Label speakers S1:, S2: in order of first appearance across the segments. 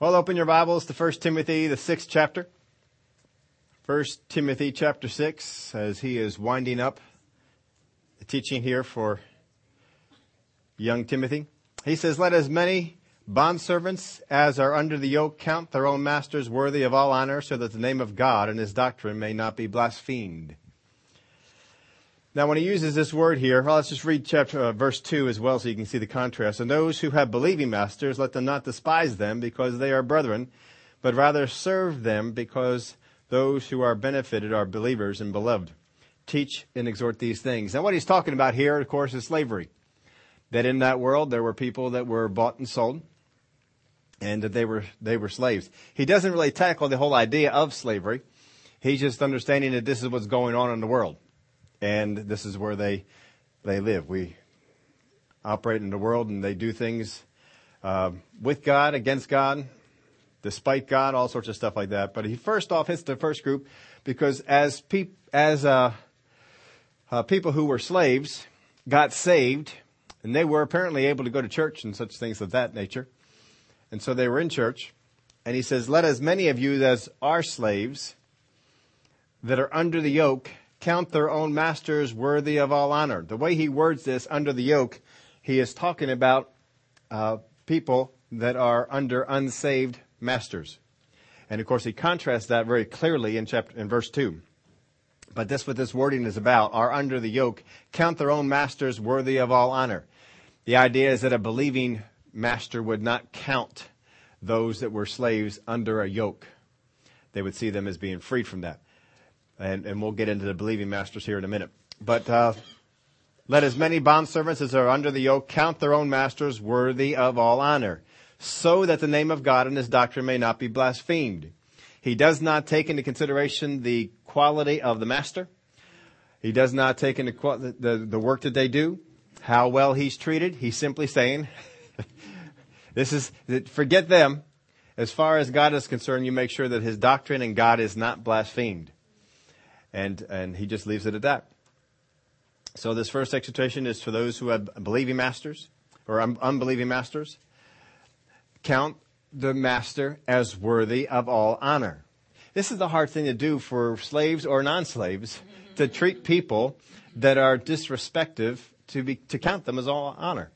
S1: Well, open your Bibles to 1 Timothy, the sixth chapter. 1 Timothy chapter 6, as he is winding up the teaching here for young Timothy. He says, Let as many bondservants as are under the yoke count their own masters worthy of all honor, so that the name of God and his doctrine may not be blasphemed. Now, when he uses this word here, well, let's just read chapter uh, verse two as well, so you can see the contrast. And those who have believing masters, let them not despise them, because they are brethren, but rather serve them, because those who are benefited are believers and beloved. Teach and exhort these things. Now, what he's talking about here, of course, is slavery. That in that world there were people that were bought and sold, and that they were they were slaves. He doesn't really tackle the whole idea of slavery. He's just understanding that this is what's going on in the world and this is where they they live. We operate in the world, and they do things uh, with God, against God, despite God, all sorts of stuff like that. But he first off hits the first group because as peop- as uh, uh, people who were slaves got saved, and they were apparently able to go to church and such things of that nature, and so they were in church. And he says, "Let as many of you as are slaves that are under the yoke." Count their own masters worthy of all honor. The way he words this under the yoke, he is talking about uh, people that are under unsaved masters. And of course, he contrasts that very clearly in chapter in verse two. But that's what this wording is about: are under the yoke, count their own masters worthy of all honor. The idea is that a believing master would not count those that were slaves under a yoke. They would see them as being freed from that and, and we'll get into the believing masters here in a minute. But uh, let as many bondservants as are under the yoke count their own masters worthy of all honor, so that the name of God and his doctrine may not be blasphemed. He does not take into consideration the quality of the master. He does not take into the, the, the work that they do, how well he's treated. He's simply saying, this is, forget them. As far as God is concerned, you make sure that his doctrine and God is not blasphemed. And, and he just leaves it at that. So this first exhortation is for those who have believing masters or un- unbelieving masters. Count the master as worthy of all honor. This is the hard thing to do for slaves or non-slaves to treat people that are disrespectful to be, to count them as all honor,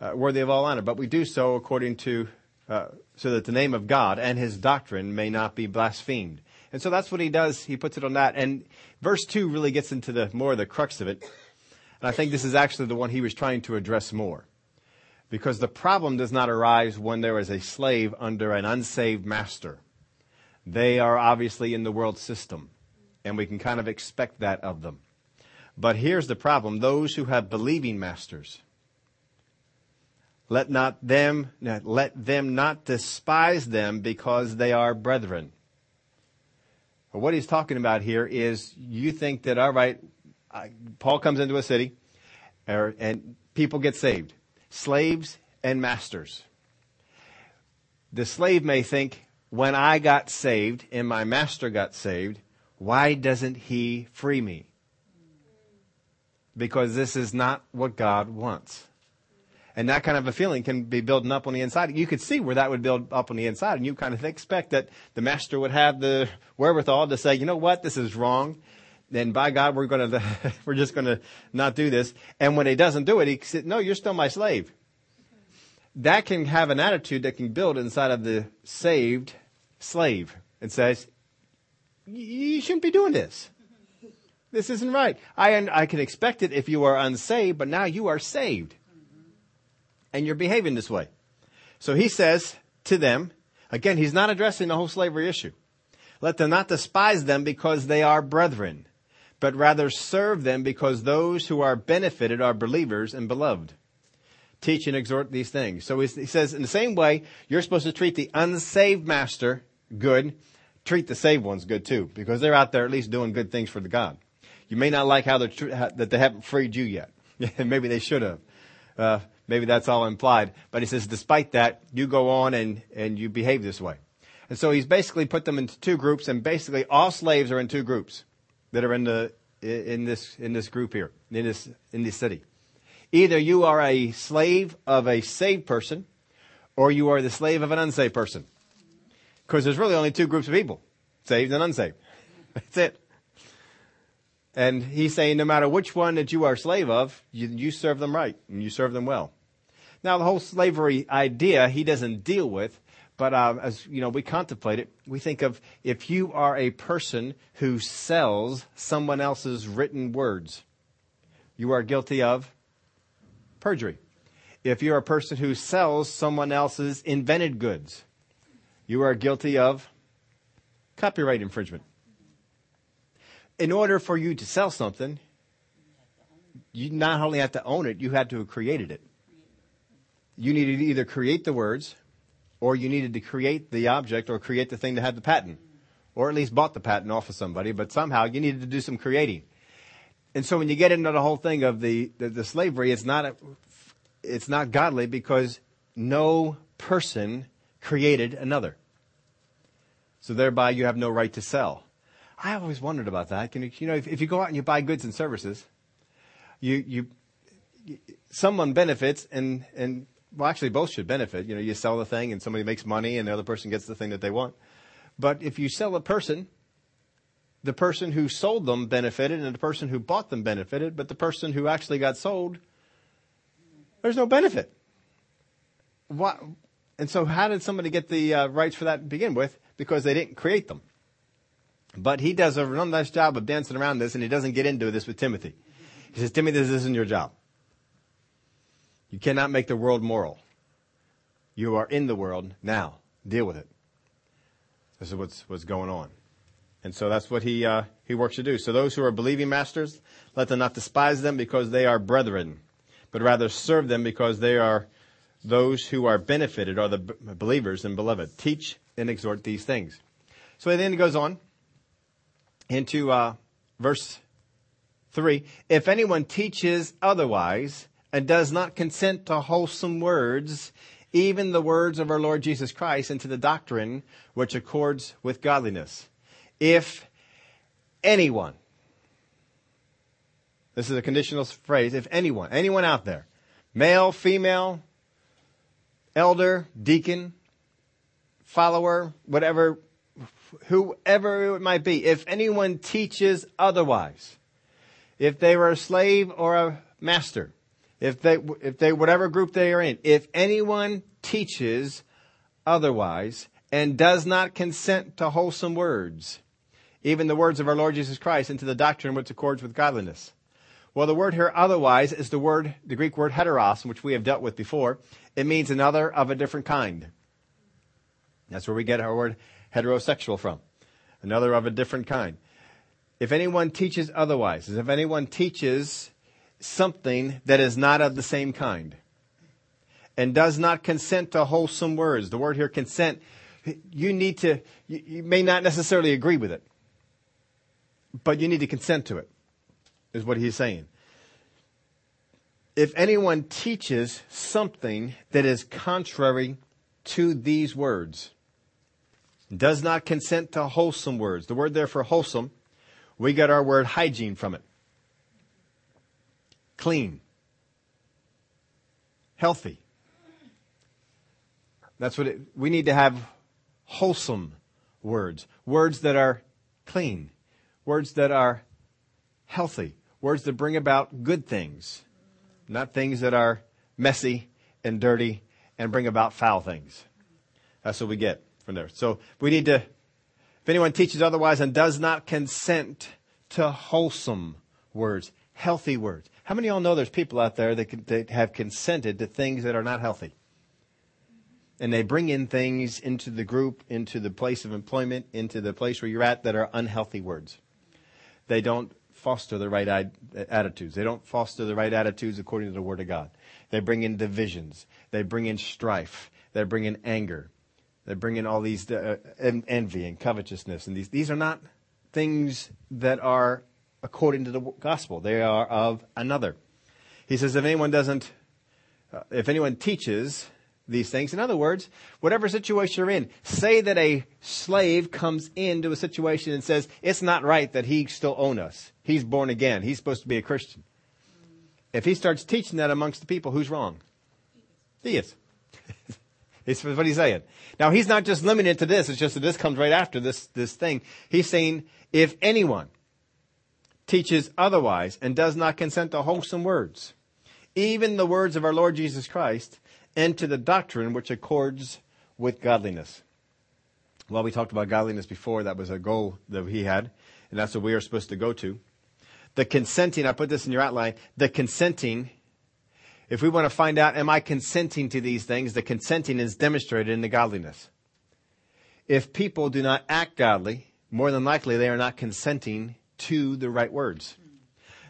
S1: uh, worthy of all honor. But we do so according to, uh, so that the name of God and his doctrine may not be blasphemed. And so that's what he does. He puts it on that. And verse 2 really gets into the more of the crux of it. And I think this is actually the one he was trying to address more. Because the problem does not arise when there is a slave under an unsaved master. They are obviously in the world system. And we can kind of expect that of them. But here's the problem. Those who have believing masters, let not them, let them not despise them because they are brethren. But what he's talking about here is you think that, all right, Paul comes into a city er, and people get saved. Slaves and masters. The slave may think, when I got saved and my master got saved, why doesn't he free me? Because this is not what God wants. And that kind of a feeling can be building up on the inside. You could see where that would build up on the inside, and you kind of expect that the master would have the wherewithal to say, you know what, this is wrong. Then by God, we're to, we're just going to not do this. And when he doesn't do it, he said, no, you're still my slave. That can have an attitude that can build inside of the saved slave. and says, you shouldn't be doing this. This isn't right. I, I can expect it if you are unsaved, but now you are saved and you're behaving this way. So he says to them, again, he's not addressing the whole slavery issue. Let them not despise them because they are brethren, but rather serve them because those who are benefited are believers and beloved. Teach and exhort these things. So he says, in the same way, you're supposed to treat the unsaved master good. Treat the saved ones good too, because they're out there at least doing good things for the God. You may not like how they're, that they haven't freed you yet. Maybe they should have. Uh, Maybe that's all implied. But he says, despite that, you go on and, and you behave this way. And so he's basically put them into two groups, and basically all slaves are in two groups that are in the in this in this group here in this in this city. Either you are a slave of a saved person, or you are the slave of an unsaved person. Because there's really only two groups of people, saved and unsaved. That's it. And he's saying no matter which one that you are slave of, you, you serve them right and you serve them well. Now the whole slavery idea he doesn't deal with, but uh, as you know, we contemplate it. We think of if you are a person who sells someone else's written words, you are guilty of perjury. If you're a person who sells someone else's invented goods, you are guilty of copyright infringement. In order for you to sell something, you not only have to own it, you had to have created it. You needed to either create the words, or you needed to create the object or create the thing that had the patent, or at least bought the patent off of somebody, but somehow you needed to do some creating. And so when you get into the whole thing of the, the, the slavery, it's not, a, it's not godly because no person created another. So thereby you have no right to sell. I always wondered about that. You, you know, if, if, you go out and you buy goods and services, you, you, you, someone benefits and, and, well, actually both should benefit. You know, you sell the thing and somebody makes money and the other person gets the thing that they want. But if you sell a person, the person who sold them benefited and the person who bought them benefited, but the person who actually got sold, there's no benefit. What? And so how did somebody get the uh, rights for that to begin with? Because they didn't create them. But he does a real nice job of dancing around this and he doesn't get into this with Timothy. He says, Timothy, this isn't your job. You cannot make the world moral. You are in the world now. Deal with it. This is what's, what's going on. And so that's what he, uh, he works to do. So those who are believing masters, let them not despise them because they are brethren, but rather serve them because they are those who are benefited, are the b- believers and beloved. Teach and exhort these things. So then he goes on into uh, verse 3. If anyone teaches otherwise and does not consent to wholesome words, even the words of our Lord Jesus Christ, and to the doctrine which accords with godliness if anyone, this is a conditional phrase, if anyone, anyone out there, male, female, elder, deacon, follower, whatever, whoever it might be, if anyone teaches otherwise, if they were a slave or a master, if they, if they, whatever group they are in, if anyone teaches otherwise and does not consent to wholesome words, even the words of our Lord Jesus Christ, into the doctrine which accords with godliness. Well, the word here otherwise is the word, the Greek word heteros, which we have dealt with before. It means another of a different kind. That's where we get our word heterosexual from. Another of a different kind. If anyone teaches otherwise, if anyone teaches something that is not of the same kind, and does not consent to wholesome words, the word here consent, you need to, you, you may not necessarily agree with it but you need to consent to it, is what he's saying. If anyone teaches something that is contrary to these words, does not consent to wholesome words, the word there for wholesome, we got our word hygiene from it. Clean. Healthy. That's what it, we need to have wholesome words. Words that are clean words that are healthy, words that bring about good things, not things that are messy and dirty and bring about foul things. That's what we get from there. So we need to, if anyone teaches otherwise and does not consent to wholesome words, healthy words. How many of y'all know there's people out there that, that have consented to things that are not healthy? And they bring in things into the group, into the place of employment, into the place where you're at that are unhealthy words they don't foster the right attitudes. They don't foster the right attitudes according to the Word of God. They bring in divisions. They bring in strife. They bring in anger. They bring in all these uh, envy and covetousness. And these, these are not things that are according to the gospel. They are of another. He says, if anyone doesn't, uh, if anyone teaches these things. In other words, whatever situation you're in, say that a slave comes into a situation and says, it's not right that he still own us. He's born again. He's supposed to be a Christian. If he starts teaching that amongst the people, who's wrong? He is. It's what he's saying. Now he's not just limited to this. It's just that this comes right after this, this thing. He's saying, if anyone teaches otherwise and does not consent to wholesome words, even the words of our Lord Jesus Christ, and to the doctrine which accords with godliness. Well, we talked about godliness before. That was a goal that he had, and that's what we are supposed to go to. The consenting, I put this in your outline, the consenting if we want to find out, am I consenting to these things? The consenting is demonstrated in the godliness. If people do not act godly, more than likely they are not consenting to the right words.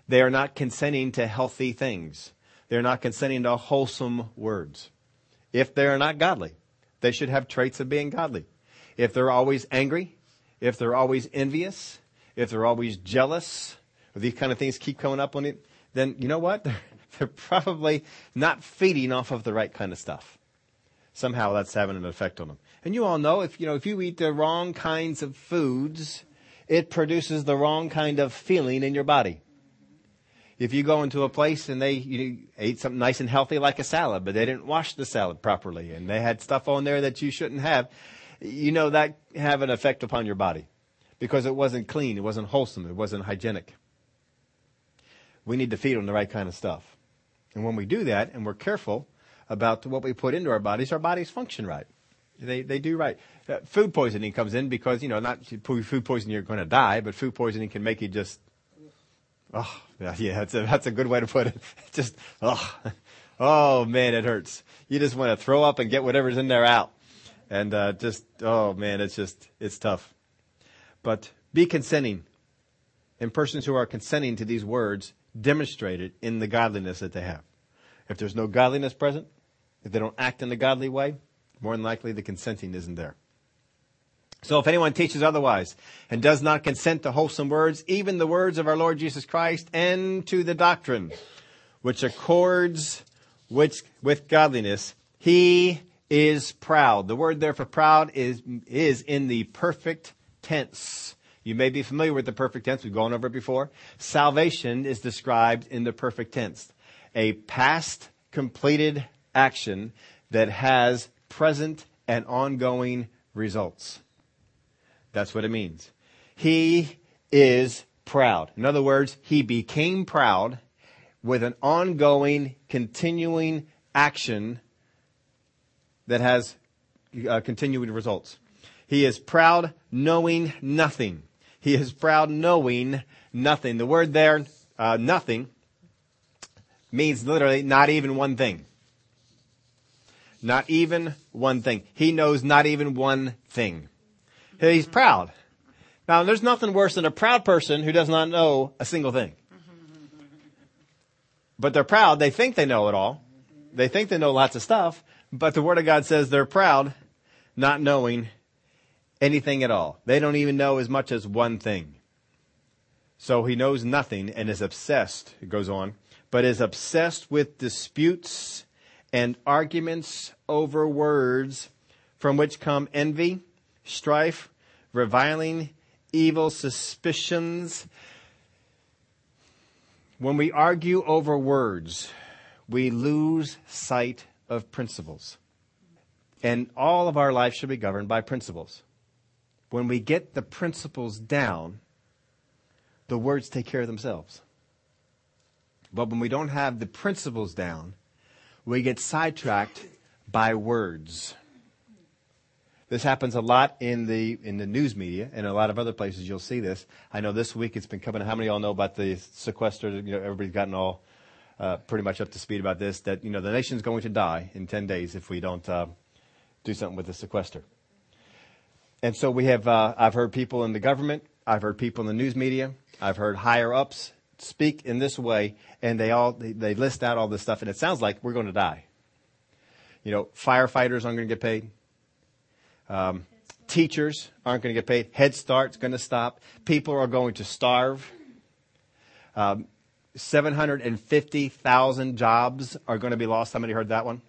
S1: They are not consenting to healthy things. They're not consenting to wholesome words. If they are not godly, they should have traits of being godly. If they're always angry, if they're always envious, if they're always jealous, or these kind of things keep coming up on it, then you know what? they're probably not feeding off of the right kind of stuff. Somehow that's having an effect on them. And you all know if you know if you eat the wrong kinds of foods, it produces the wrong kind of feeling in your body. If you go into a place and they you ate something nice and healthy like a salad, but they didn't wash the salad properly and they had stuff on there that you shouldn't have, you know that have an effect upon your body because it wasn't clean, it wasn't wholesome, it wasn't hygienic. We need to feed them the right kind of stuff. And when we do that and we're careful about what we put into our bodies, our bodies function right. They, they do right. Uh, food poisoning comes in because, you know, not food poisoning you're going to die, but food poisoning can make you just, oh, yeah, that's a, that's a good way to put it. just, oh, oh man, it hurts. You just want to throw up and get whatever's in there out. And, uh, just, oh man, it's just, it's tough. But be consenting. And persons who are consenting to these words demonstrated in the godliness that they have. If there's no godliness present, if they don't act in a godly way, more than likely the consenting isn't there. So if anyone teaches otherwise and does not consent to wholesome words, even the words of our Lord Jesus Christ and to the doctrine which accords with, with godliness, he is proud. The word there for proud is, is in the perfect tense. You may be familiar with the perfect tense. We've gone over it before. Salvation is described in the perfect tense. A past completed action that has present and ongoing results. That's what it means. He is proud. In other words, he became proud with an ongoing, continuing action that has uh, continuing results. He is proud knowing nothing. He is proud knowing nothing. The word there, uh, nothing, means literally not even one thing. Not even one thing. He knows not even one thing. He's proud. Now, there's nothing worse than a proud person who does not know a single thing. But they're proud. They think they know it all. They think they know lots of stuff. But the Word of God says they're proud, not knowing anything at all. They don't even know as much as one thing. So he knows nothing and is obsessed, it goes on, but is obsessed with disputes and arguments over words from which come envy, strife, reviling, evil suspicions. When we argue over words, we lose sight of principles. And all of our life should be governed by principles when we get the principles down, the words take care of themselves. But when we don't have the principles down, we get sidetracked by words. This happens a lot in the in the news media and a lot of other places. You'll see this. I know this week it's been coming. How many of y'all know about the sequester? You know, everybody's gotten all uh, pretty much up to speed about this. That you know the nation's going to die in ten days if we don't uh, do something with the sequester. And so we have, uh, I've heard people in the government, I've heard people in the news media, I've heard higher ups speak in this way, and they all, they, they list out all this stuff, and it sounds like we're going to die. You know, firefighters aren't going to get paid. Um, teachers aren't going to get paid. Head Start's going to stop. People are going to starve. Um, 750,000 jobs are going to be lost. Somebody heard that one?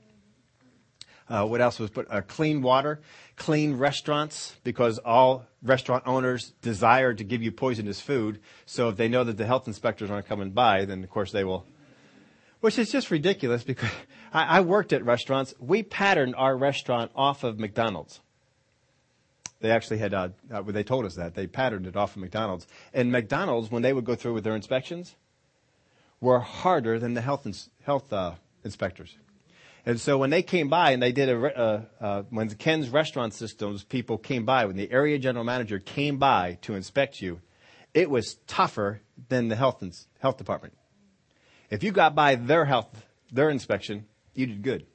S1: Uh, what else was put? Uh, clean water, clean restaurants, because all restaurant owners desire to give you poisonous food. So if they know that the health inspectors aren't coming by, then of course they will. Which is just ridiculous because I, I worked at restaurants. We patterned our restaurant off of McDonald's. They actually had, uh, uh, they told us that. They patterned it off of McDonald's. And McDonald's, when they would go through with their inspections, were harder than the health, ins- health uh, inspectors. And so when they came by and they did a, uh, uh, when Ken's restaurant systems people came by, when the area general manager came by to inspect you, it was tougher than the health, ins- health department. If you got by their health, their inspection, you did good.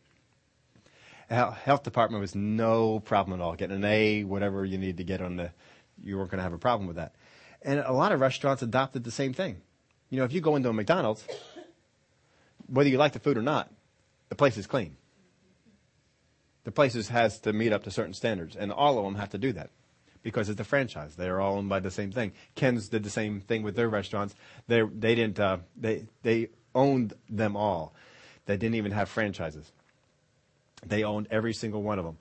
S1: Health department was no problem at all. Getting an A, whatever you need to get on the, you weren't going to have a problem with that. And a lot of restaurants adopted the same thing. You know, if you go into a McDonald's, whether you like the food or not, the place is clean. The place has to meet up to certain standards, and all of them have to do that because it's a franchise. They are all owned by the same thing. Ken's did the same thing with their restaurants. They they didn't uh, they they owned them all. They didn't even have franchises. They owned every single one of them.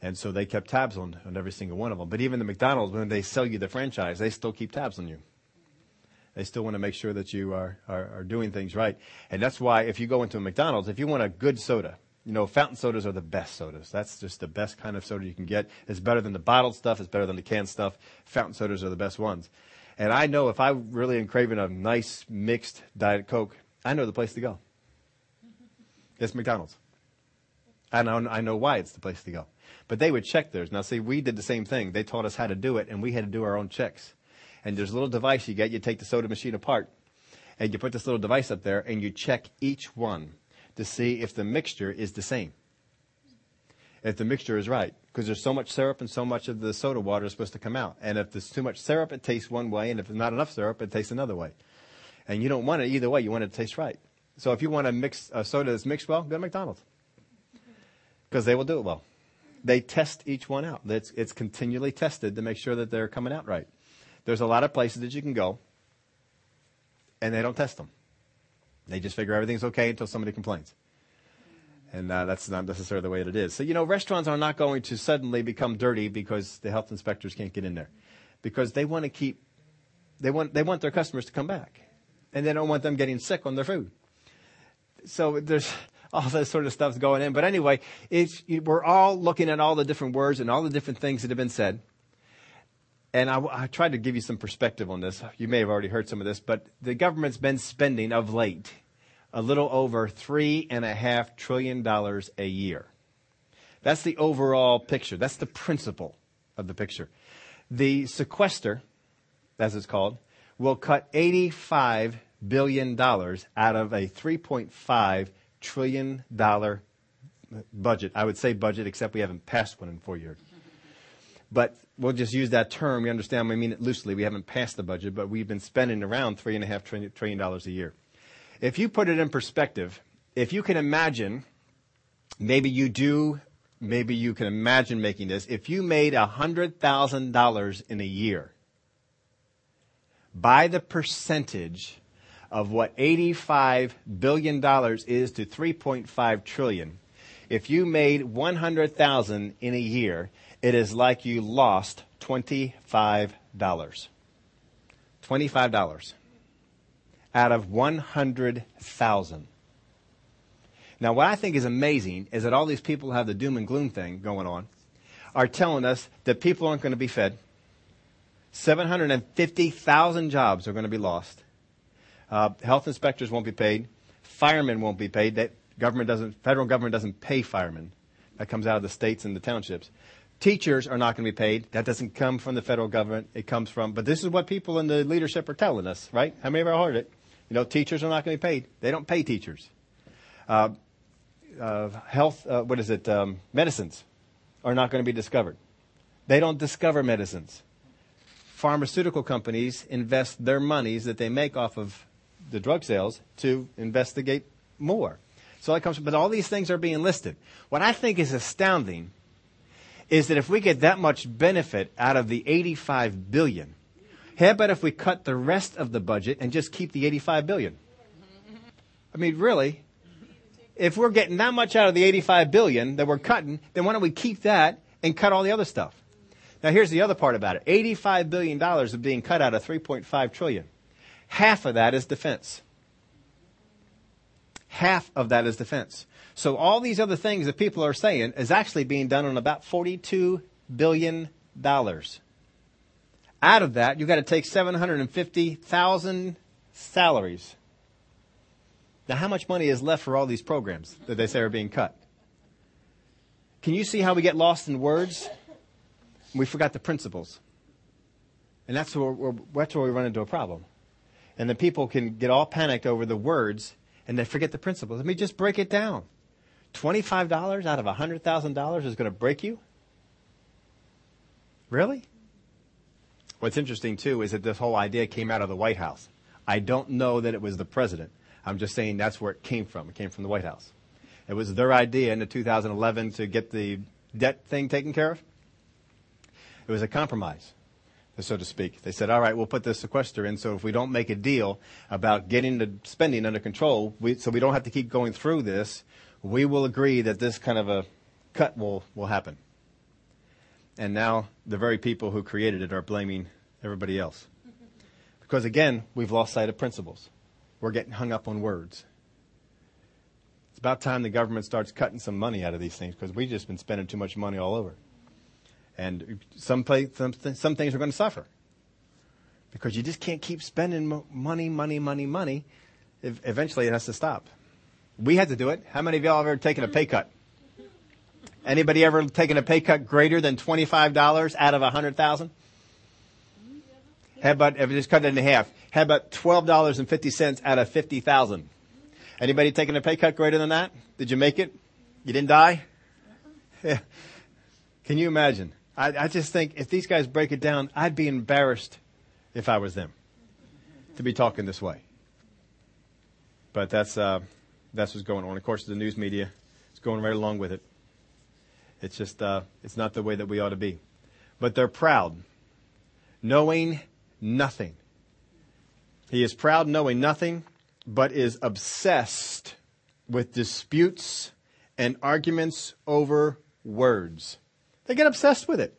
S1: And so they kept tabs on, on every single one of them. But even the McDonald's, when they sell you the franchise, they still keep tabs on you. They still want to make sure that you are, are, are doing things right. And that's why if you go into a McDonald's, if you want a good soda, you know, fountain sodas are the best sodas. That's just the best kind of soda you can get. It's better than the bottled stuff. It's better than the canned stuff. Fountain sodas are the best ones. And I know if I really am craving a nice mixed Diet Coke, I know the place to go. It's McDonald's. Know, I know why it's the place to go. But they would check theirs. Now, see, we did the same thing. They taught us how to do it, and we had to do our own checks. And there's a little device you get. You take the soda machine apart, and you put this little device up there, and you check each one to see if the mixture is the same. If the mixture is right. Because there's so much syrup and so much of the soda water is supposed to come out. And if there's too much syrup, it tastes one way, and if there's not enough syrup, it tastes another way. And you don't want it either way. You want it to taste right. So if you want to mix a soda that's mixed well, go to McDonald's because they will do it well. They test each one out. It's, it's continually tested to make sure that they're coming out right. There's a lot of places that you can go, and they don't test them. They just figure everything's okay until somebody complains. And uh, that's not necessarily the way that it is. So, you know, restaurants are not going to suddenly become dirty because the health inspectors can't get in there. Because they want to keep, they want, they want their customers to come back. And they don't want them getting sick on their food. So there's, all this sort of stuff's going in. But anyway, we're all looking at all the different words and all the different things that have been said. And I, I tried to give you some perspective on this. You may have already heard some of this, but the government's been spending of late a little over three and a half trillion dollars a year. That's the overall picture. That's the principle of the picture. The sequester, as it's called, will cut $85 billion out of a 3.5 trillion dollar budget. I would say budget, except we haven't passed one in four years. But we'll just use that term. We understand we mean it loosely. We haven't passed the budget, but we've been spending around three and a half trillion dollars a year. If you put it in perspective, if you can imagine, maybe you do, maybe you can imagine making this. If you made hundred thousand dollars in a year, by the percentage of what $85 billion is to 3.5 trillion. If you made 100,000 in a year, it is like you lost $25. $25 out of 100,000. Now, what I think is amazing is that all these people have the doom and gloom thing going on, are telling us that people aren't going to be fed. 750,000 jobs are going to be lost. Uh, health inspectors won't be paid. Firemen won't be paid. That government doesn't, federal government doesn't pay firemen. That comes out of the states and the townships. Teachers are not going to be paid. That doesn't come from the federal government. It comes from, but this is what people in the leadership are telling us, right? How many of you heard it? You know, teachers are not going to be paid. They don't pay teachers. Uh, uh, health, uh, what is it? Um, medicines are not going to be discovered. They don't discover medicines. Pharmaceutical companies invest their monies that they make off of the drug sales to investigate more. So that comes, but all these things are being listed. What I think is astounding is that if we get that much benefit out of the 85 billion, how about if we cut the rest of the budget and just keep the 85 billion? I mean, really, if we're getting that much out of the 85 billion that we're cutting, then why don't we keep that and cut all the other stuff? Now here's the other part about it. 85 billion dollars is being cut out of 3.5 trillion. Half of that is defense. half of that is defense. So all these other things that people are saying is actually being done on about $42 billion. Out of that, you've got to take 750,000 salaries. Now, how much money is left for all these programs that they say are being cut? Can you see how we get lost in words? We forgot the principles. And that's where, that's where we run into a problem. And the people can get all panicked over the words and they forget the principles. Let me just break it down. $25 out of $100,000 is going to break you? Really? What's interesting, too, is that this whole idea came out of the White House. I don't know that it was the president. I'm just saying that's where it came from. It came from the White House. It was their idea in the 2011 to get the debt thing taken care of. It was a compromise, so to speak. They said, all right, we'll put the sequester in so if we don't make a deal about getting the spending under control, we, so we don't have to keep going through this, we will agree that this kind of a cut will, will happen. And now the very people who created it are blaming everybody else. Because again, we've lost sight of principles. We're getting hung up on words. It's about time the government starts cutting some money out of these things because we've just been spending too much money all over. And some, some, some things are going to suffer because you just can't keep spending money, money, money, money. Eventually, it has to stop. We had to do it. How many of y'all have ever taken a pay cut? Anybody ever taken a pay cut greater than $25 out of 100000 How about, if we just cut it in half, how about $12.50 out of 50000 Anybody taking a pay cut greater than that? Did you make it? You didn't die? Yeah. Can you imagine? I, I just think if these guys break it down, I'd be embarrassed if I was them to be talking this way. But that's uh, that's what's going on. Of course, the news media is going right along with it. It's just uh, it's not the way that we ought to be. But they're proud, knowing nothing. He is proud, knowing nothing but is obsessed with disputes and arguments over words. They get obsessed with it.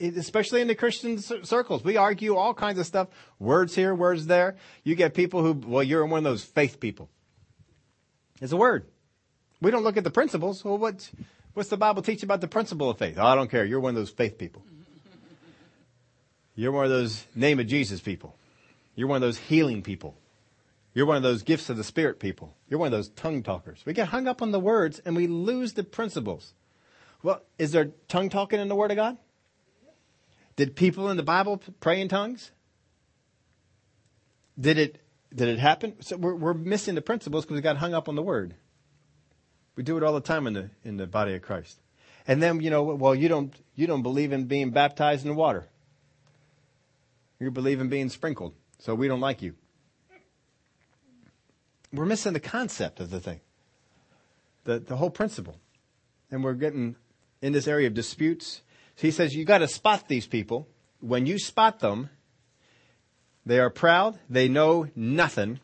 S1: Especially in the Christian circles. We argue all kinds of stuff. Words here, words there. You get people who, well, you're one of those faith people. It's a word. We don't look at the principles. Well, what, what's the Bible teach about the principle of faith? Oh, I don't care. You're one of those faith people. You're one of those name of Jesus people. You're one of those healing people. You're one of those gifts of the Spirit people. You're one of those tongue talkers. We get hung up on the words and we lose the principles. Well, is there tongue talking in the Word of God? Did people in the Bible pray in tongues? Did it, did it happen? So we're, we're missing the principles because we got hung up on the Word. We do it all the time in the, in the body of Christ. And then, you know, well, you don't, you don't believe in being baptized in water. You believe in being sprinkled. So we don't like you. We're missing the concept of the thing, the, the whole principle. And we're getting in this area of disputes. So he says you got to spot these people. When you spot them, they are proud, they know nothing,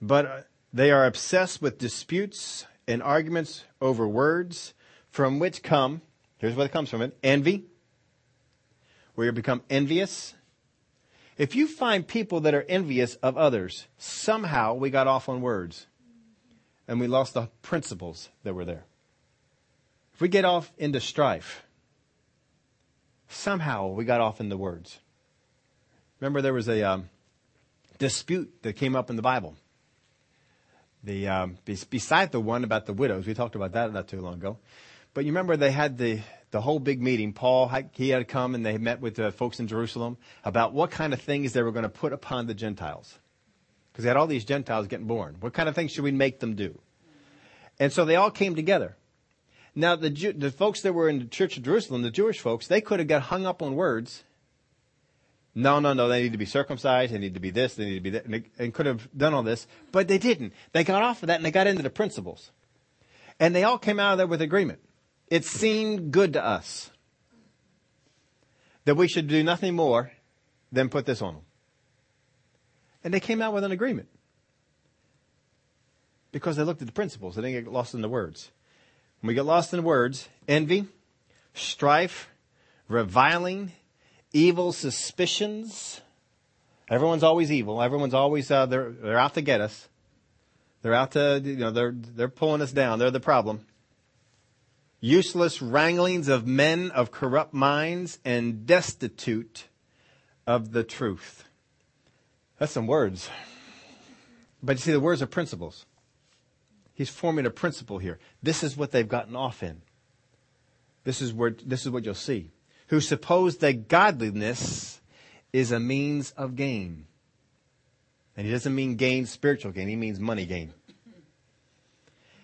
S1: but uh, they are obsessed with disputes and arguments over words from which come, here's what it comes from it, envy, where you become envious, if you find people that are envious of others, somehow we got off on words and we lost the principles that were there. If we get off into strife, somehow we got off in the words. Remember, there was a um, dispute that came up in the Bible. The um, beside the one about the widows, we talked about that not too long ago. But you remember they had the the whole big meeting. Paul, he had come and they met with the folks in Jerusalem about what kind of things they were going to put upon the Gentiles. Because they had all these Gentiles getting born. What kind of things should we make them do? And so they all came together. Now, the, the folks that were in the Church of Jerusalem, the Jewish folks, they could have got hung up on words. No, no, no, they need to be circumcised, they need to be this, they need to be that, and, they, and could have done all this, but they didn't. They got off of that and they got into the principles. And they all came out of there with agreement. It seemed good to us that we should do nothing more than put this on them. And they came out with an agreement. Because they looked at the principles. They didn't get lost in the words. When we get lost in words, envy, strife, reviling, evil suspicions, Everyone's always evil. Everyone's always uh, they're they're out to get us. They're out to you know they're they're pulling us down. They're the problem. Useless wranglings of men of corrupt minds and destitute of the truth. That's some words. But you see, the words are principles. He's forming a principle here. This is what they've gotten off in. This is where this is what you'll see. Who suppose that godliness is a means of gain. And he doesn't mean gain spiritual gain, he means money gain.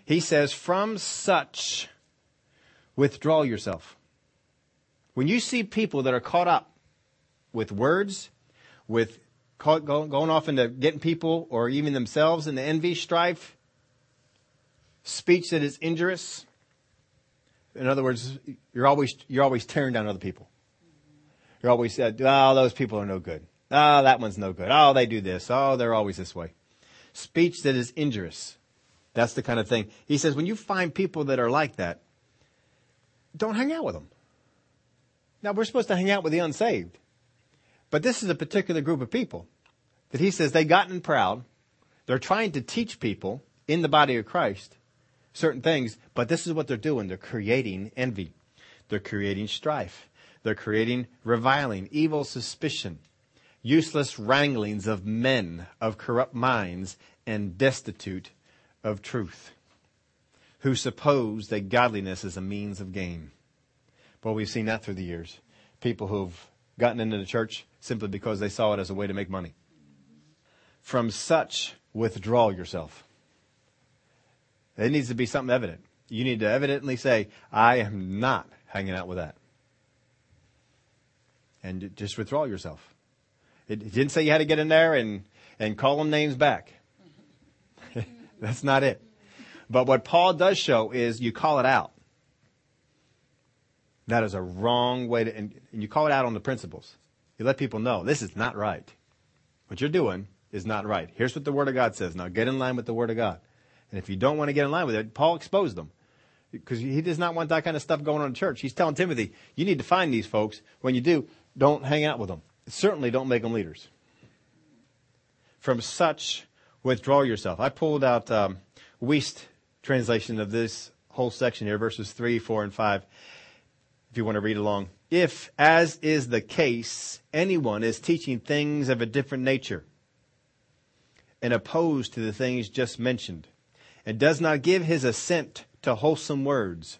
S1: He says, from such withdraw yourself. When you see people that are caught up with words, with going off into getting people or even themselves into envy, strife, speech that is injurious. In other words, you're always, you're always tearing down other people. You're always said, oh, those people are no good. Oh, that one's no good. Oh, they do this. Oh, they're always this way. Speech that is injurious. That's the kind of thing. He says, when you find people that are like that, don't hang out with them. Now, we're supposed to hang out with the unsaved. But this is a particular group of people that he says they have gotten proud. They're trying to teach people in the body of Christ certain things, but this is what they're doing. They're creating envy. They're creating strife. They're creating reviling, evil suspicion, useless wranglings of men of corrupt minds and destitute of truth, who suppose that godliness is a means of gain. Well, we've seen that through the years. People who've gotten into the church simply because they saw it as a way to make money. From such, withdraw yourself. It needs to be something evident. You need to evidently say, I am not hanging out with that. And just withdraw yourself. It didn't say you had to get in there and, and call them names back. That's not it. But what Paul does show is you call it out. That is a wrong way to, and, and you call it out on the principles. You let people know this is not right. What you're doing is not right. Here's what the Word of God says. Now get in line with the Word of God. And if you don't want to get in line with it, Paul exposed them. Because he does not want that kind of stuff going on in church. He's telling Timothy, you need to find these folks. When you do, don't hang out with them. Certainly don't make them leaders. From such, withdraw yourself. I pulled out um, Wuest translation of this whole section here, verses 3, 4, and 5, if you want to read along. If, as is the case, anyone is teaching things of a different nature and opposed to the things just mentioned, and does not give his assent to wholesome words,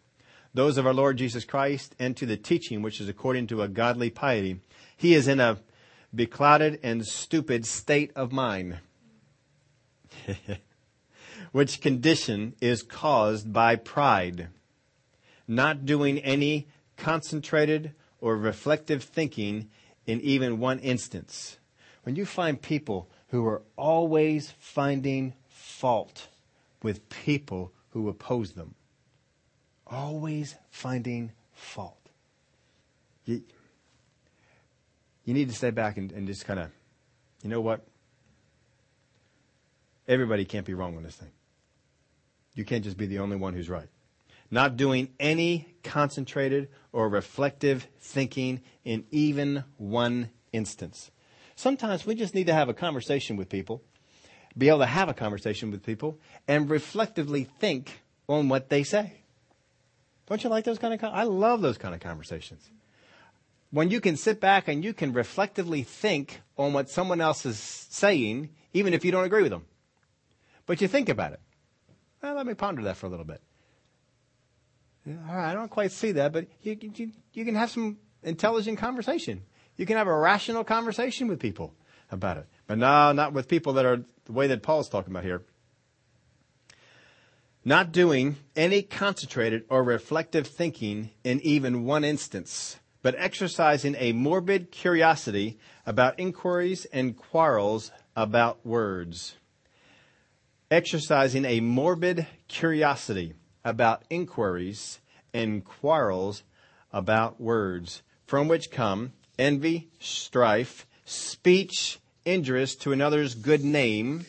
S1: those of our Lord Jesus Christ, and to the teaching which is according to a godly piety, he is in a beclouded and stupid state of mind, which condition is caused by pride, not doing any concentrated or reflective thinking in even one instance. When you find people who are always finding fault with people who oppose them. Always finding fault. You, you need to stay back and, and just kind of, you know what? Everybody can't be wrong on this thing. You can't just be the only one who's right. Not doing any concentrated or reflective thinking in even one instance. Sometimes we just need to have a conversation with people, be able to have a conversation with people, and reflectively think on what they say. Don't you like those kind of? I love those kind of conversations. When you can sit back and you can reflectively think on what someone else is saying, even if you don't agree with them, but you think about it. Well, let me ponder that for a little bit. All right, I don't quite see that, but you, you, you can have some intelligent conversation. You can have a rational conversation with people about it. But no, not with people that are the way that Paul's talking about here. Not doing any concentrated or reflective thinking in even one instance, but exercising a morbid curiosity about inquiries and quarrels about words. Exercising a morbid curiosity about inquiries and quarrels about words, from which come envy, strife, speech injurious to another's good name,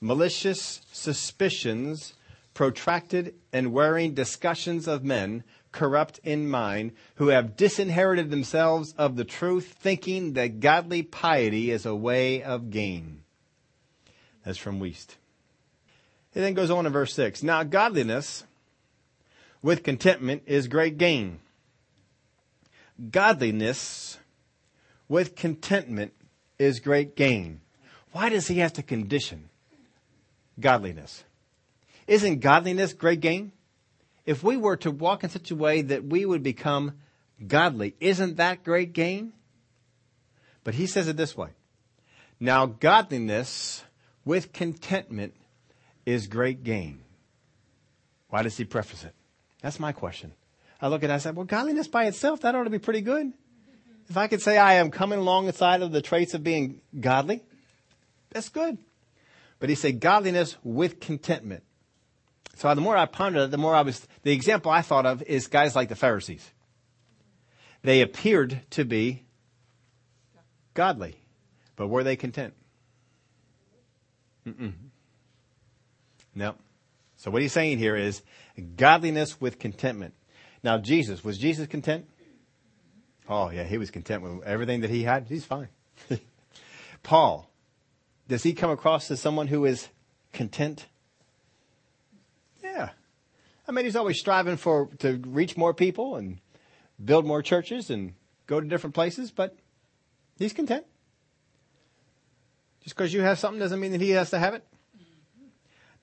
S1: malicious suspicions, protracted and wearing discussions of men, corrupt in mind, who have disinherited themselves of the truth, thinking that godly piety is a way of gain. That's from Wuest. It then goes on in verse 6. Now godliness with contentment is great gain. Godliness with contentment is great gain. Why does he have to condition godliness? Isn't godliness great gain? If we were to walk in such a way that we would become godly, isn't that great gain? But he says it this way. Now godliness with contentment is great gain. Why does he preface it? That's my question. I look at it and I say, well, godliness by itself, that ought to be pretty good. If I could say I am coming alongside of the traits of being godly, that's good. But he said godliness with contentment. So the more I pondered it, the more I was, the example I thought of is guys like the Pharisees. They appeared to be godly, but were they content? Mm-mm. No. So what he's saying here is godliness with contentment. Now Jesus, was Jesus content? Oh yeah, he was content with everything that he had. He's fine. Paul, does he come across as someone who is content? Yeah. I mean, he's always striving for, to reach more people and build more churches and go to different places, but he's content. Just because you have something doesn't mean that he has to have it.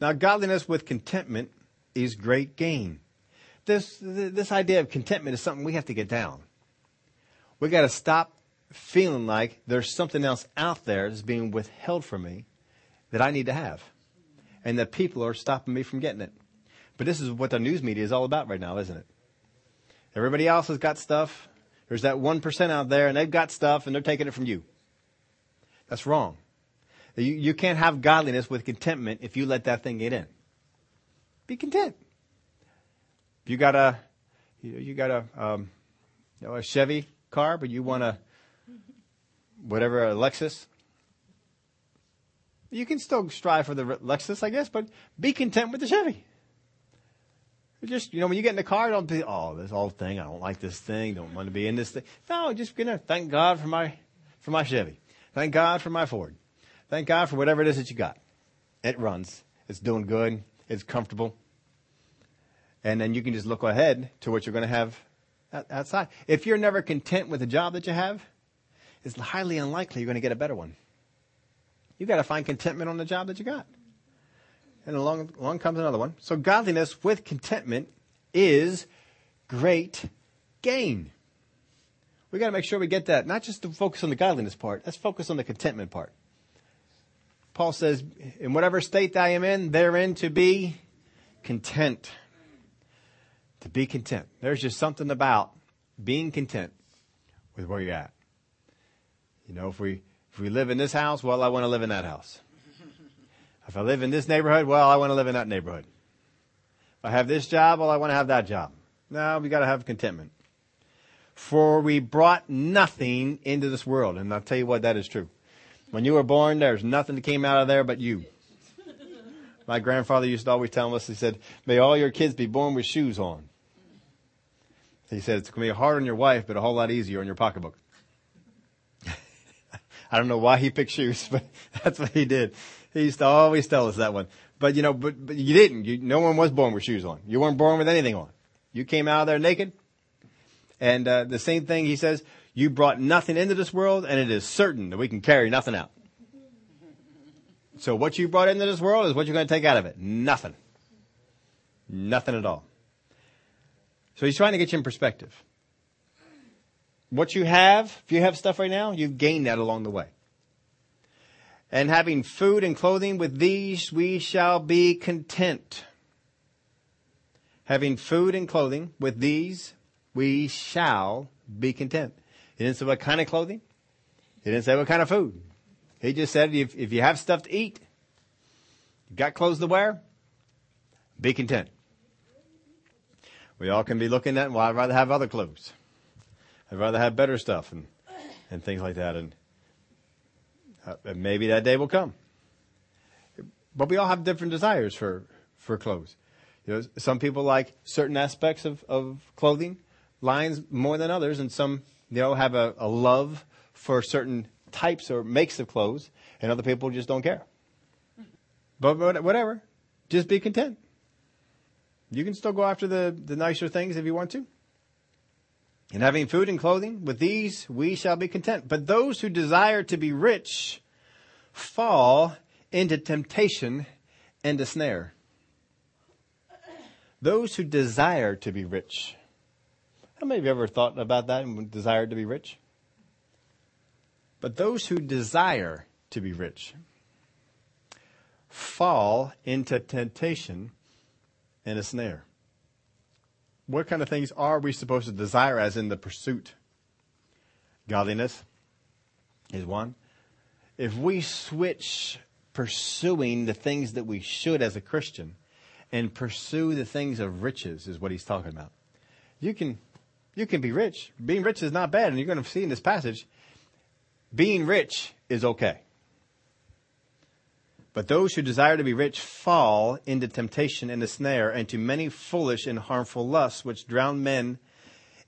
S1: Now, godliness with contentment is great gain. This, this idea of contentment is something we have to get down. We got to stop feeling like there's something else out there that's being withheld from me that I need to have. And that people are stopping me from getting it. But this is what the news media is all about right now, isn't it? Everybody else has got stuff. There's that 1% out there and they've got stuff and they're taking it from you. That's wrong. You, you can't have godliness with contentment if you let that thing get in. Be content. If you got a, you, got a, um, you know, a Chevy car, but you want a, whatever, a Lexus, you can still strive for the Lexus, I guess, but be content with the Chevy. Just, you know, when you get in the car, don't be, oh, this old thing, I don't like this thing, don't want to be in this thing. No, just, you know, thank God for my, for my Chevy. Thank God for my Ford. Thank God for whatever it is that you got. It runs. It's doing good. It's comfortable. And then you can just look ahead to what you're going to have outside. If you're never content with the job that you have, it's highly unlikely you're going to get a better one. You've got to find contentment on the job that you got. And along, along comes another one. So godliness with contentment is great gain. We got to make sure we get that. Not just to focus on the godliness part. Let's focus on the contentment part. Paul says, in whatever state I am in, therein to be content. To be content. There's just something about being content with where you're at. You know, if we, if we live in this house, well, I want to live in that house. If I live in this neighborhood, well, I want to live in that neighborhood. If I have this job, well, I want to have that job. No, we got to have contentment. For we brought nothing into this world. And I'll tell you what, that is true. When you were born, there's nothing that came out of there but you. My grandfather used to always tell us, he said, may all your kids be born with shoes on. He said, it's going to be hard on your wife, but a whole lot easier on your pocketbook. I don't know why he picked shoes, but that's what he did. He used to always tell us that one. But you know, but, but you didn't. You, no one was born with shoes on. You weren't born with anything on. You came out of there naked. And uh, the same thing he says, you brought nothing into this world, and it is certain that we can carry nothing out. So what you brought into this world is what you're going to take out of it. Nothing. Nothing at all. So he's trying to get you in perspective. What you have, if you have stuff right now, you've gained that along the way. And having food and clothing with these, we shall be content. Having food and clothing with these, we shall be content. He didn't say what kind of clothing. He didn't say what kind of food. He just said if, if you have stuff to eat, got clothes to wear, be content. We all can be looking at, well, I'd rather have other clothes. I'd rather have better stuff and, and things like that. And, uh, and maybe that day will come. But we all have different desires for, for clothes. You know, some people like certain aspects of, of clothing lines more than others, and some, you know, have a, a love for certain types or makes of clothes, and other people just don't care. But whatever, just be content. You can still go after the, the nicer things if you want to. And having food and clothing, with these we shall be content. But those who desire to be rich fall into temptation and a snare. Those who desire to be rich. How many of you ever thought about that and desired to be rich? But those who desire to be rich fall into temptation and a snare. What kind of things are we supposed to desire as in the pursuit? Godliness is one. If we switch pursuing the things that we should as a Christian and pursue the things of riches is what he's talking about. You can, you can be rich. Being rich is not bad. And you're going to see in this passage, being rich is okay. But those who desire to be rich fall into temptation and a snare and to many foolish and harmful lusts which drown men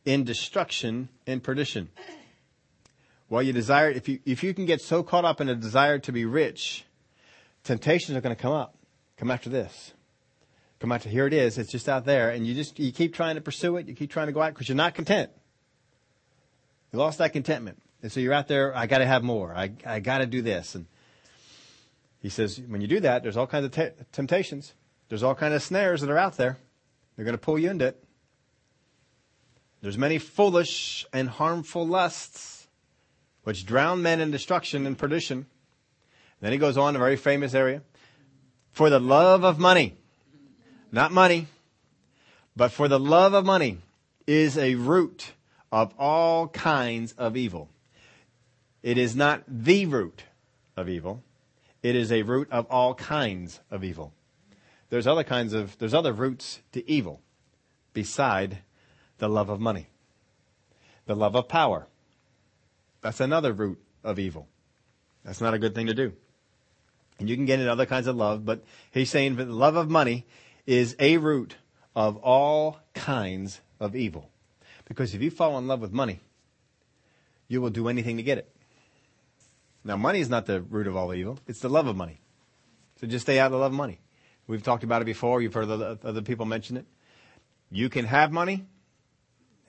S1: in destruction and perdition. While you desire, if you, if you can get so caught up in a desire to be rich, temptations are going to come up. Come after this. Come after, here it is. It's just out there. And you just, you keep trying to pursue it. You keep trying to go out because you're not content. You lost that contentment. And so you're out there, I got to have more. I, I got to do this. And he says, when you do that, there's all kinds of te- temptations. There's all kinds of snares that are out there. They're going to pull you into it. There's many foolish and harmful lusts which drown men in destruction and perdition. Then he goes on a very famous area. For the love of money, not money, but for the love of money is a root of all kinds of evil. It is not the root of evil. It is a root of all kinds of evil. There's other kinds of, there's other roots to evil beside the love of money. The love of power. That's another root of evil. That's not a good thing to do. And you can get in other kinds of love, but he's saying that the love of money is a root of all kinds of evil. Because if you fall in love with money, you will do anything to get it. Now, money is not the root of all evil. It's the love of money. So just stay out of the love of money. We've talked about it before. You've heard other, people mention it. You can have money,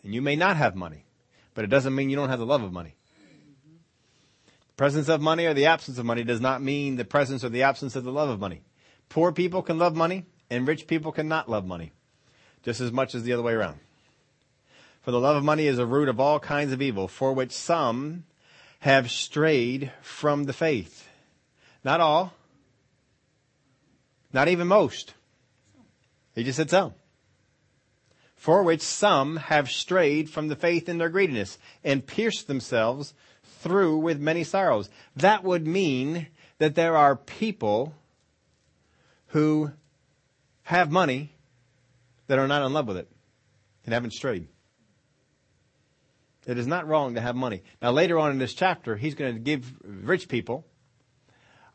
S1: and you may not have money, but it doesn't mean you don't have the love of money. The Presence of money or the absence of money does not mean the presence or the absence of the love of money. Poor people can love money, and rich people cannot love money, just as much as the other way around. For the love of money is a root of all kinds of evil, for which some have strayed from the faith. Not all. Not even most. He just said some. For which some have strayed from the faith in their greediness and pierced themselves through with many sorrows. That would mean that there are people who have money that are not in love with it and haven't strayed. It is not wrong to have money. Now, later on in this chapter, he's going to give rich people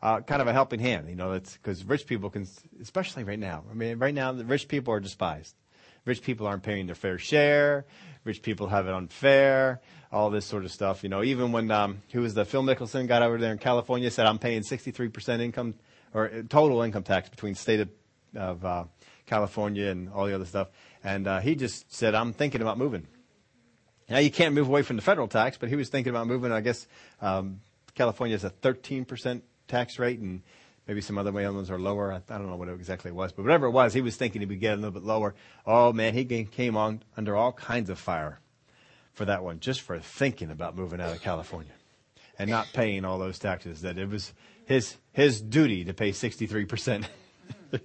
S1: uh, kind of a helping hand. You know, that's because rich people can, especially right now. I mean, right now, the rich people are despised. Rich people aren't paying their fair share. Rich people have it unfair. All this sort of stuff. You know, even when um, who was the Phil Mickelson got over there in California said, "I'm paying 63% income or uh, total income tax between state of, of uh, California and all the other stuff," and uh, he just said, "I'm thinking about moving." Now you can't move away from the federal tax, but he was thinking about moving. I guess um, California has a 13% tax rate, and maybe some other ones are lower. I, I don't know what it exactly was, but whatever it was, he was thinking he would get a little bit lower. Oh man, he came on under all kinds of fire for that one, just for thinking about moving out of California and not paying all those taxes. That it was his his duty to pay 63%.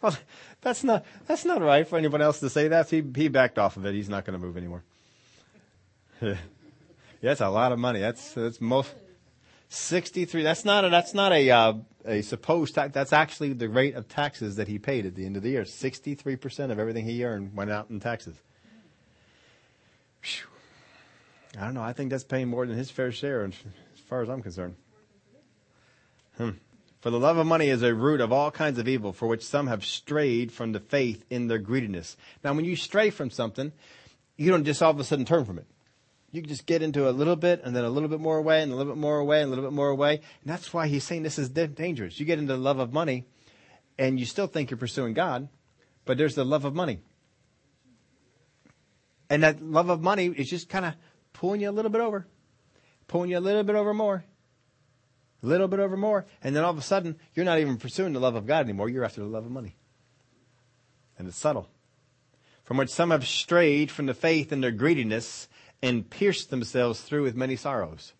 S1: well, that's not that's not right for anyone else to say that. He he backed off of it. He's not going to move anymore. Yeah, that's a lot of money. That's that's most sixty-three. That's not a, that's not a uh, a supposed tax. That's actually the rate of taxes that he paid at the end of the year. Sixty-three percent of everything he earned went out in taxes. Whew. I don't know. I think that's paying more than his fair share, as far as I'm concerned. Hmm. For the love of money is a root of all kinds of evil, for which some have strayed from the faith in their greediness. Now, when you stray from something, you don't just all of a sudden turn from it. You can just get into a little bit and then a little bit more away and a little bit more away and a little bit more away. And that's why he's saying this is dangerous. You get into the love of money and you still think you're pursuing God, but there's the love of money. And that love of money is just kind of pulling you a little bit over, pulling you a little bit over more, a little bit over more. And then all of a sudden, you're not even pursuing the love of God anymore. You're after the love of money. And it's subtle. From which some have strayed from the faith in their greediness and pierced themselves through with many sorrows.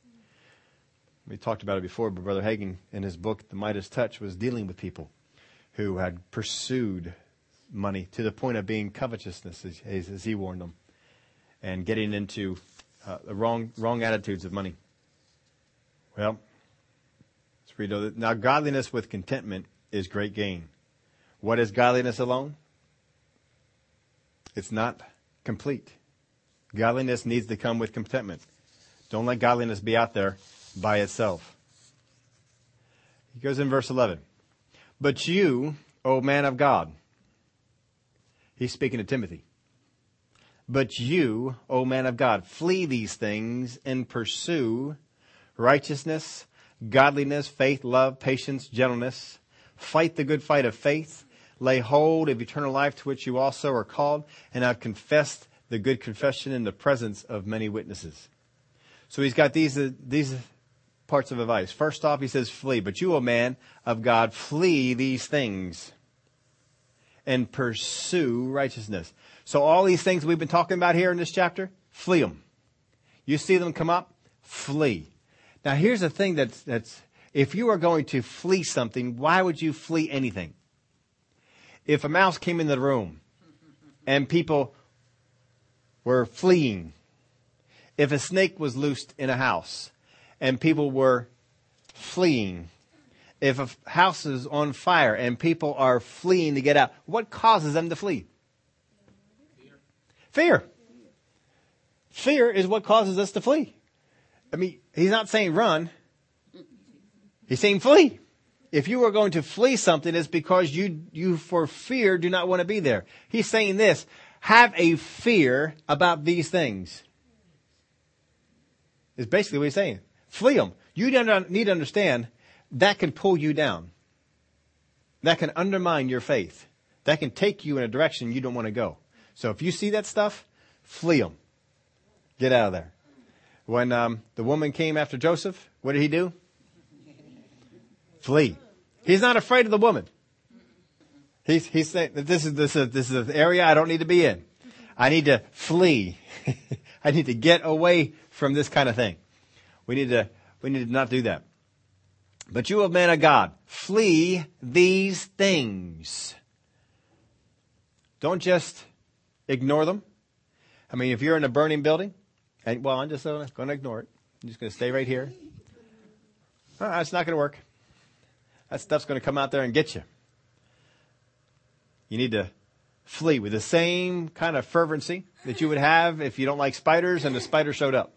S1: We talked about it before, but Brother Hagin, in his book, The Midas Touch, was dealing with people who had pursued money to the point of being covetousness, as, as he warned them, and getting into uh, the wrong, wrong attitudes of money. Well, let's read Now, godliness with contentment is great gain. What is godliness alone? It's not complete. Godliness needs to come with contentment. Don't let godliness be out there by itself. He goes in verse 11. But you, O man of God, he's speaking to Timothy. But you, O man of God, flee these things and pursue righteousness, godliness, faith, love, patience, gentleness. Fight the good fight of faith. Lay hold of eternal life to which you also are called and have confessed the good confession in the presence of many witnesses. So he's got these, uh, these parts of advice. First off, he says, flee. But you, O man of God, flee these things and pursue righteousness. So all these things we've been talking about here in this chapter, flee them. You see them come up, flee. Now here's the thing that's, that's, if you are going to flee something, why would you flee anything? If a mouse came in the room and people were fleeing. If a snake was loosed in a house and people were fleeing, if a house is on fire and people are fleeing to get out, what causes them to flee? Fear. Fear is what causes us to flee. I mean, he's not saying run. He's saying flee. If you are going to flee something, it's because you, you for fear do not want to be there. He's saying this, have a fear about these things. Is basically what he's saying. Flee them. You need to understand that can pull you down. That can undermine your faith. That can take you in a direction you don't want to go. So if you see that stuff, flee them. Get out of there. When um, the woman came after Joseph, what did he do? Flee. He's not afraid of the woman. He's, he's saying that this is, this is, this is an area I don't need to be in. I need to flee. I need to get away from this kind of thing. We need to, we need to not do that. But you, of man of God, flee these things. Don't just ignore them. I mean, if you're in a burning building, and well, I'm just going to ignore it. I'm just going to stay right here. Uh, it's not going to work. That stuff's going to come out there and get you. You need to flee with the same kind of fervency that you would have if you don't like spiders and a spider showed up.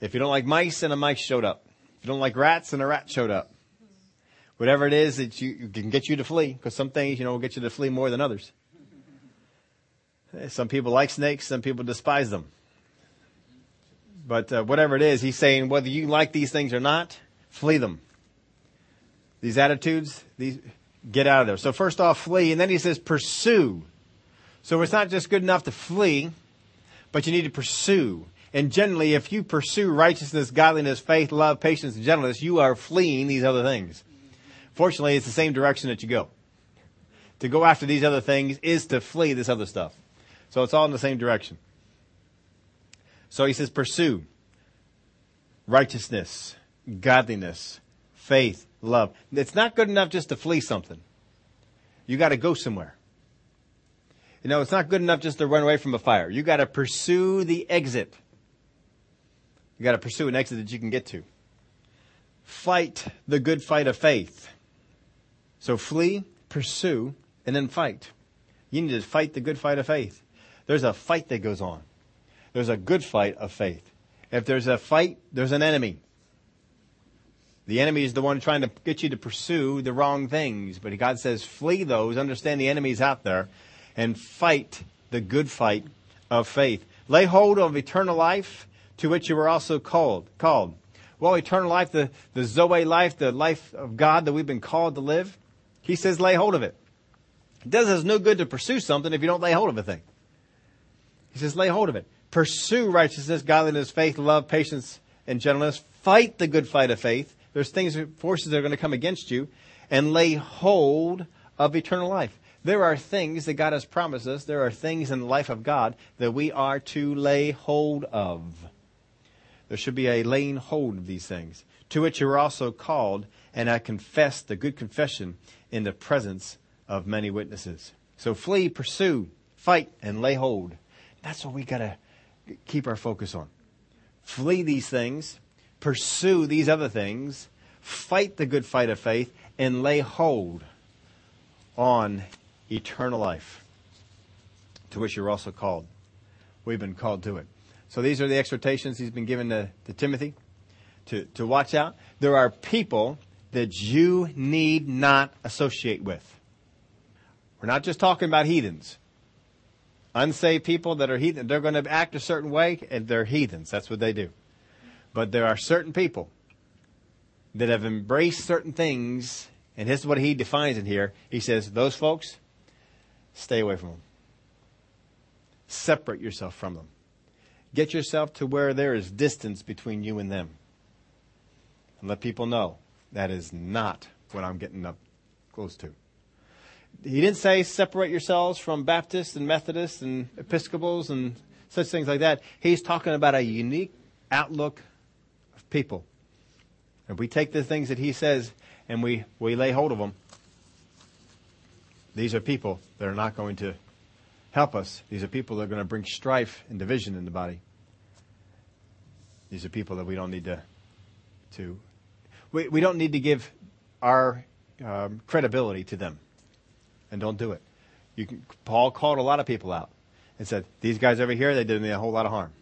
S1: If you don't like mice and a mice showed up. If you don't like rats and a rat showed up. Whatever it is that you, can get you to flee, because some things, you know, will get you to flee more than others. Some people like snakes, some people despise them. But uh, whatever it is, he's saying whether you like these things or not, flee them. These attitudes, these get out of there. So first off, flee, and then he says pursue. So it's not just good enough to flee, but you need to pursue. And generally, if you pursue righteousness, godliness, faith, love, patience, and gentleness, you are fleeing these other things. Fortunately, it's the same direction that you go. To go after these other things is to flee this other stuff. So it's all in the same direction. So he says, pursue righteousness, godliness, faith, love. It's not good enough just to flee something. You got to go somewhere. You know, it's not good enough just to run away from a fire. You got to pursue the exit. You got to pursue an exit that you can get to. Fight the good fight of faith. So flee, pursue, and then fight. You need to fight the good fight of faith. There's a fight that goes on. There's a good fight of faith. If there's a fight, there's an enemy. The enemy is the one trying to get you to pursue the wrong things. But God says, flee those, understand the enemy's out there, and fight the good fight of faith. Lay hold of eternal life to which you were also called. Called. Well, eternal life, the, the Zoe life, the life of God that we've been called to live, he says lay hold of it. It does us no good to pursue something if you don't lay hold of a thing. He says lay hold of it. Pursue righteousness, godliness, faith, love, patience, and gentleness. Fight the good fight of faith. There's things, forces that are going to come against you and lay hold of eternal life. There are things that God has promised us. There are things in the life of God that we are to lay hold of. There should be a laying hold of these things, to which you are also called, and I confess the good confession in the presence of many witnesses. So flee, pursue, fight, and lay hold. That's what we gotta keep our focus on. Flee these things, pursue these other things, fight the good fight of faith, and lay hold on eternal life, to which you're also called. We've been called to it. So these are the exhortations he's been given to, to Timothy to, to watch out. There are people that you need not associate with. We're not just talking about heathens. Unsaved people that are heathen, they're going to act a certain way and they're heathens. That's what they do. But there are certain people that have embraced certain things, and this is what he defines in here. He says, those folks, stay away from them. Separate yourself from them. Get yourself to where there is distance between you and them. And let people know that is not what I'm getting up close to. He didn't say separate yourselves from Baptists and Methodists and Episcopals and such things like that. He's talking about a unique outlook people. If we take the things that he says and we, we lay hold of them, these are people that are not going to help us. These are people that are going to bring strife and division in the body. These are people that we don't need to, to we, we don't need to give our um, credibility to them. And don't do it. You can, Paul called a lot of people out and said, these guys over here, they did me a whole lot of harm.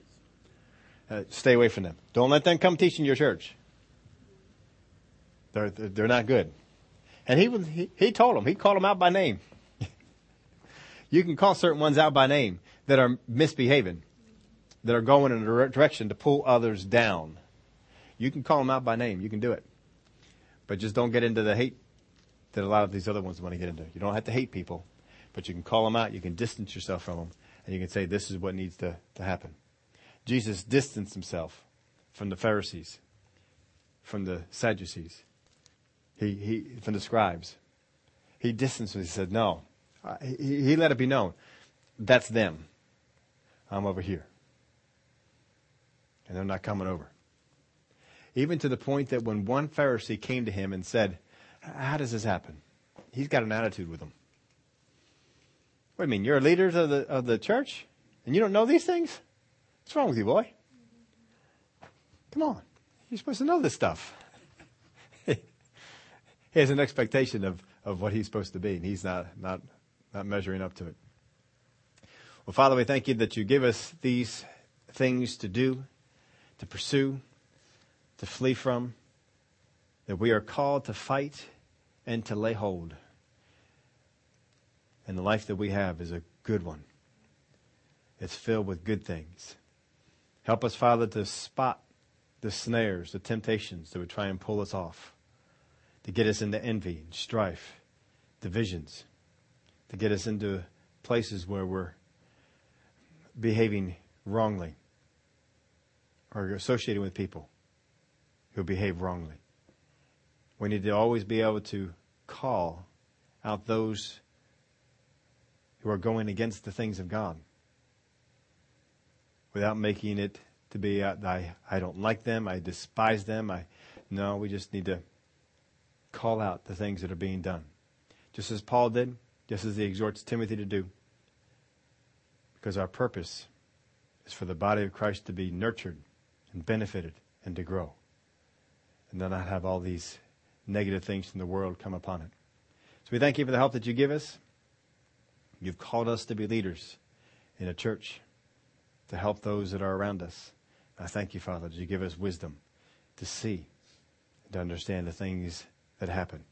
S1: Uh, stay away from them. Don't let them come teach in your church. They're, they're not good. And he, was, he, he told them, he called them out by name. you can call certain ones out by name that are misbehaving, that are going in a direction to pull others down. You can call them out by name. You can do it. But just don't get into the hate that a lot of these other ones want to get into. You don't have to hate people, but you can call them out. You can distance yourself from them. And you can say, this is what needs to, to happen. Jesus distanced himself from the Pharisees, from the Sadducees, he, he, from the scribes. He distanced himself. He said, no. Uh, he, he let it be known. That's them. I'm over here. And they're not coming over. Even to the point that when one Pharisee came to him and said, how does this happen? He's got an attitude with them. What do you mean? You're leaders of the, of the church and you don't know these things? What's wrong with you, boy? Come on. You're supposed to know this stuff. he has an expectation of, of what he's supposed to be, and he's not, not, not measuring up to it. Well, Father, we thank you that you give us these things to do, to pursue, to flee from, that we are called to fight and to lay hold. And the life that we have is a good one. It's filled with good things. Help us, Father, to spot the snares, the temptations that would try and pull us off, to get us into envy and strife, divisions, to get us into places where we're behaving wrongly or associating with people who behave wrongly. We need to always be able to call out those who are going against the things of God without making it to be uh, I I don't like them, I despise them. I no, we just need to call out the things that are being done. Just as Paul did, just as he exhorts Timothy to do. Because our purpose is for the body of Christ to be nurtured and benefited and to grow. And to not have all these negative things from the world come upon it. So we thank you for the help that you give us. You've called us to be leaders in a church to help those that are around us. I thank you, Father, that you give us wisdom to see, to understand the things that happen,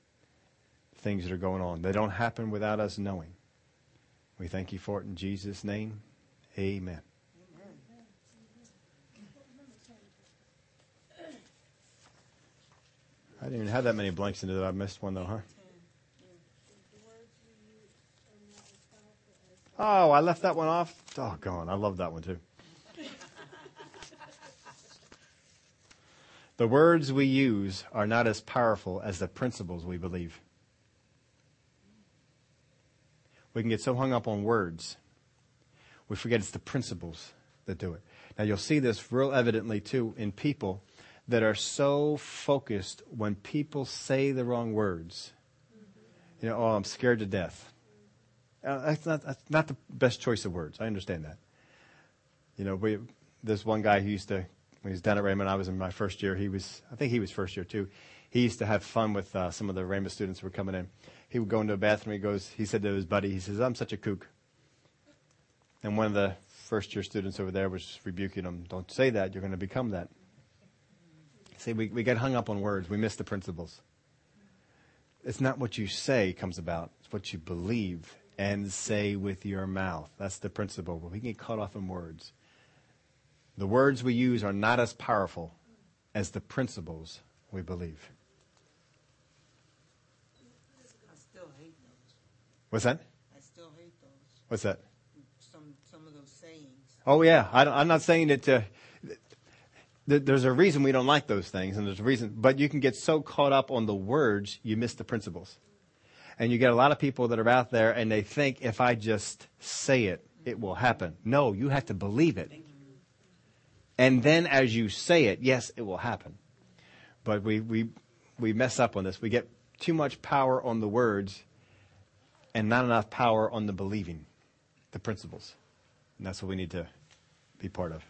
S1: things that are going on. They don't happen without us knowing. We thank you for it in Jesus' name. Amen. I didn't even have that many blanks into that. I missed one though, huh? Oh, I left that one off. Oh, gone. I love that one too. the words we use are not as powerful as the principles we believe. We can get so hung up on words, we forget it's the principles that do it. Now, you'll see this real evidently too in people that are so focused when people say the wrong words. You know, oh, I'm scared to death. Uh, that's, not, that's not the best choice of words. I understand that. You know, we, this one guy who used to, when he was down at Rhema, I was in my first year, he was, I think he was first year too. He used to have fun with uh, some of the Rhema students who were coming in. He would go into a bathroom, he goes, he said to his buddy, he says, I'm such a kook. And one of the first year students over there was rebuking him, don't say that, you're going to become that. See, we, we get hung up on words. We miss the principles. It's not what you say comes about. It's what you believe and say with your mouth. That's the principle. But we can get caught off in words. The words we use are not as powerful as the principles we believe.
S2: I still hate those.
S1: What's that?
S2: I still hate those.
S1: What's that?
S2: Some some of those sayings.
S1: Oh yeah, I, am not saying that. Uh, there's a reason we don't like those things, and there's a reason, but you can get so caught up on the words, you miss the principles. And you get a lot of people that are out there and they think if I just say it, it will happen. No, you have to believe it. And then as you say it, yes, it will happen. But we, we, we mess up on this. We get too much power on the words and not enough power on the believing, the principles. And that's what we need to be part of.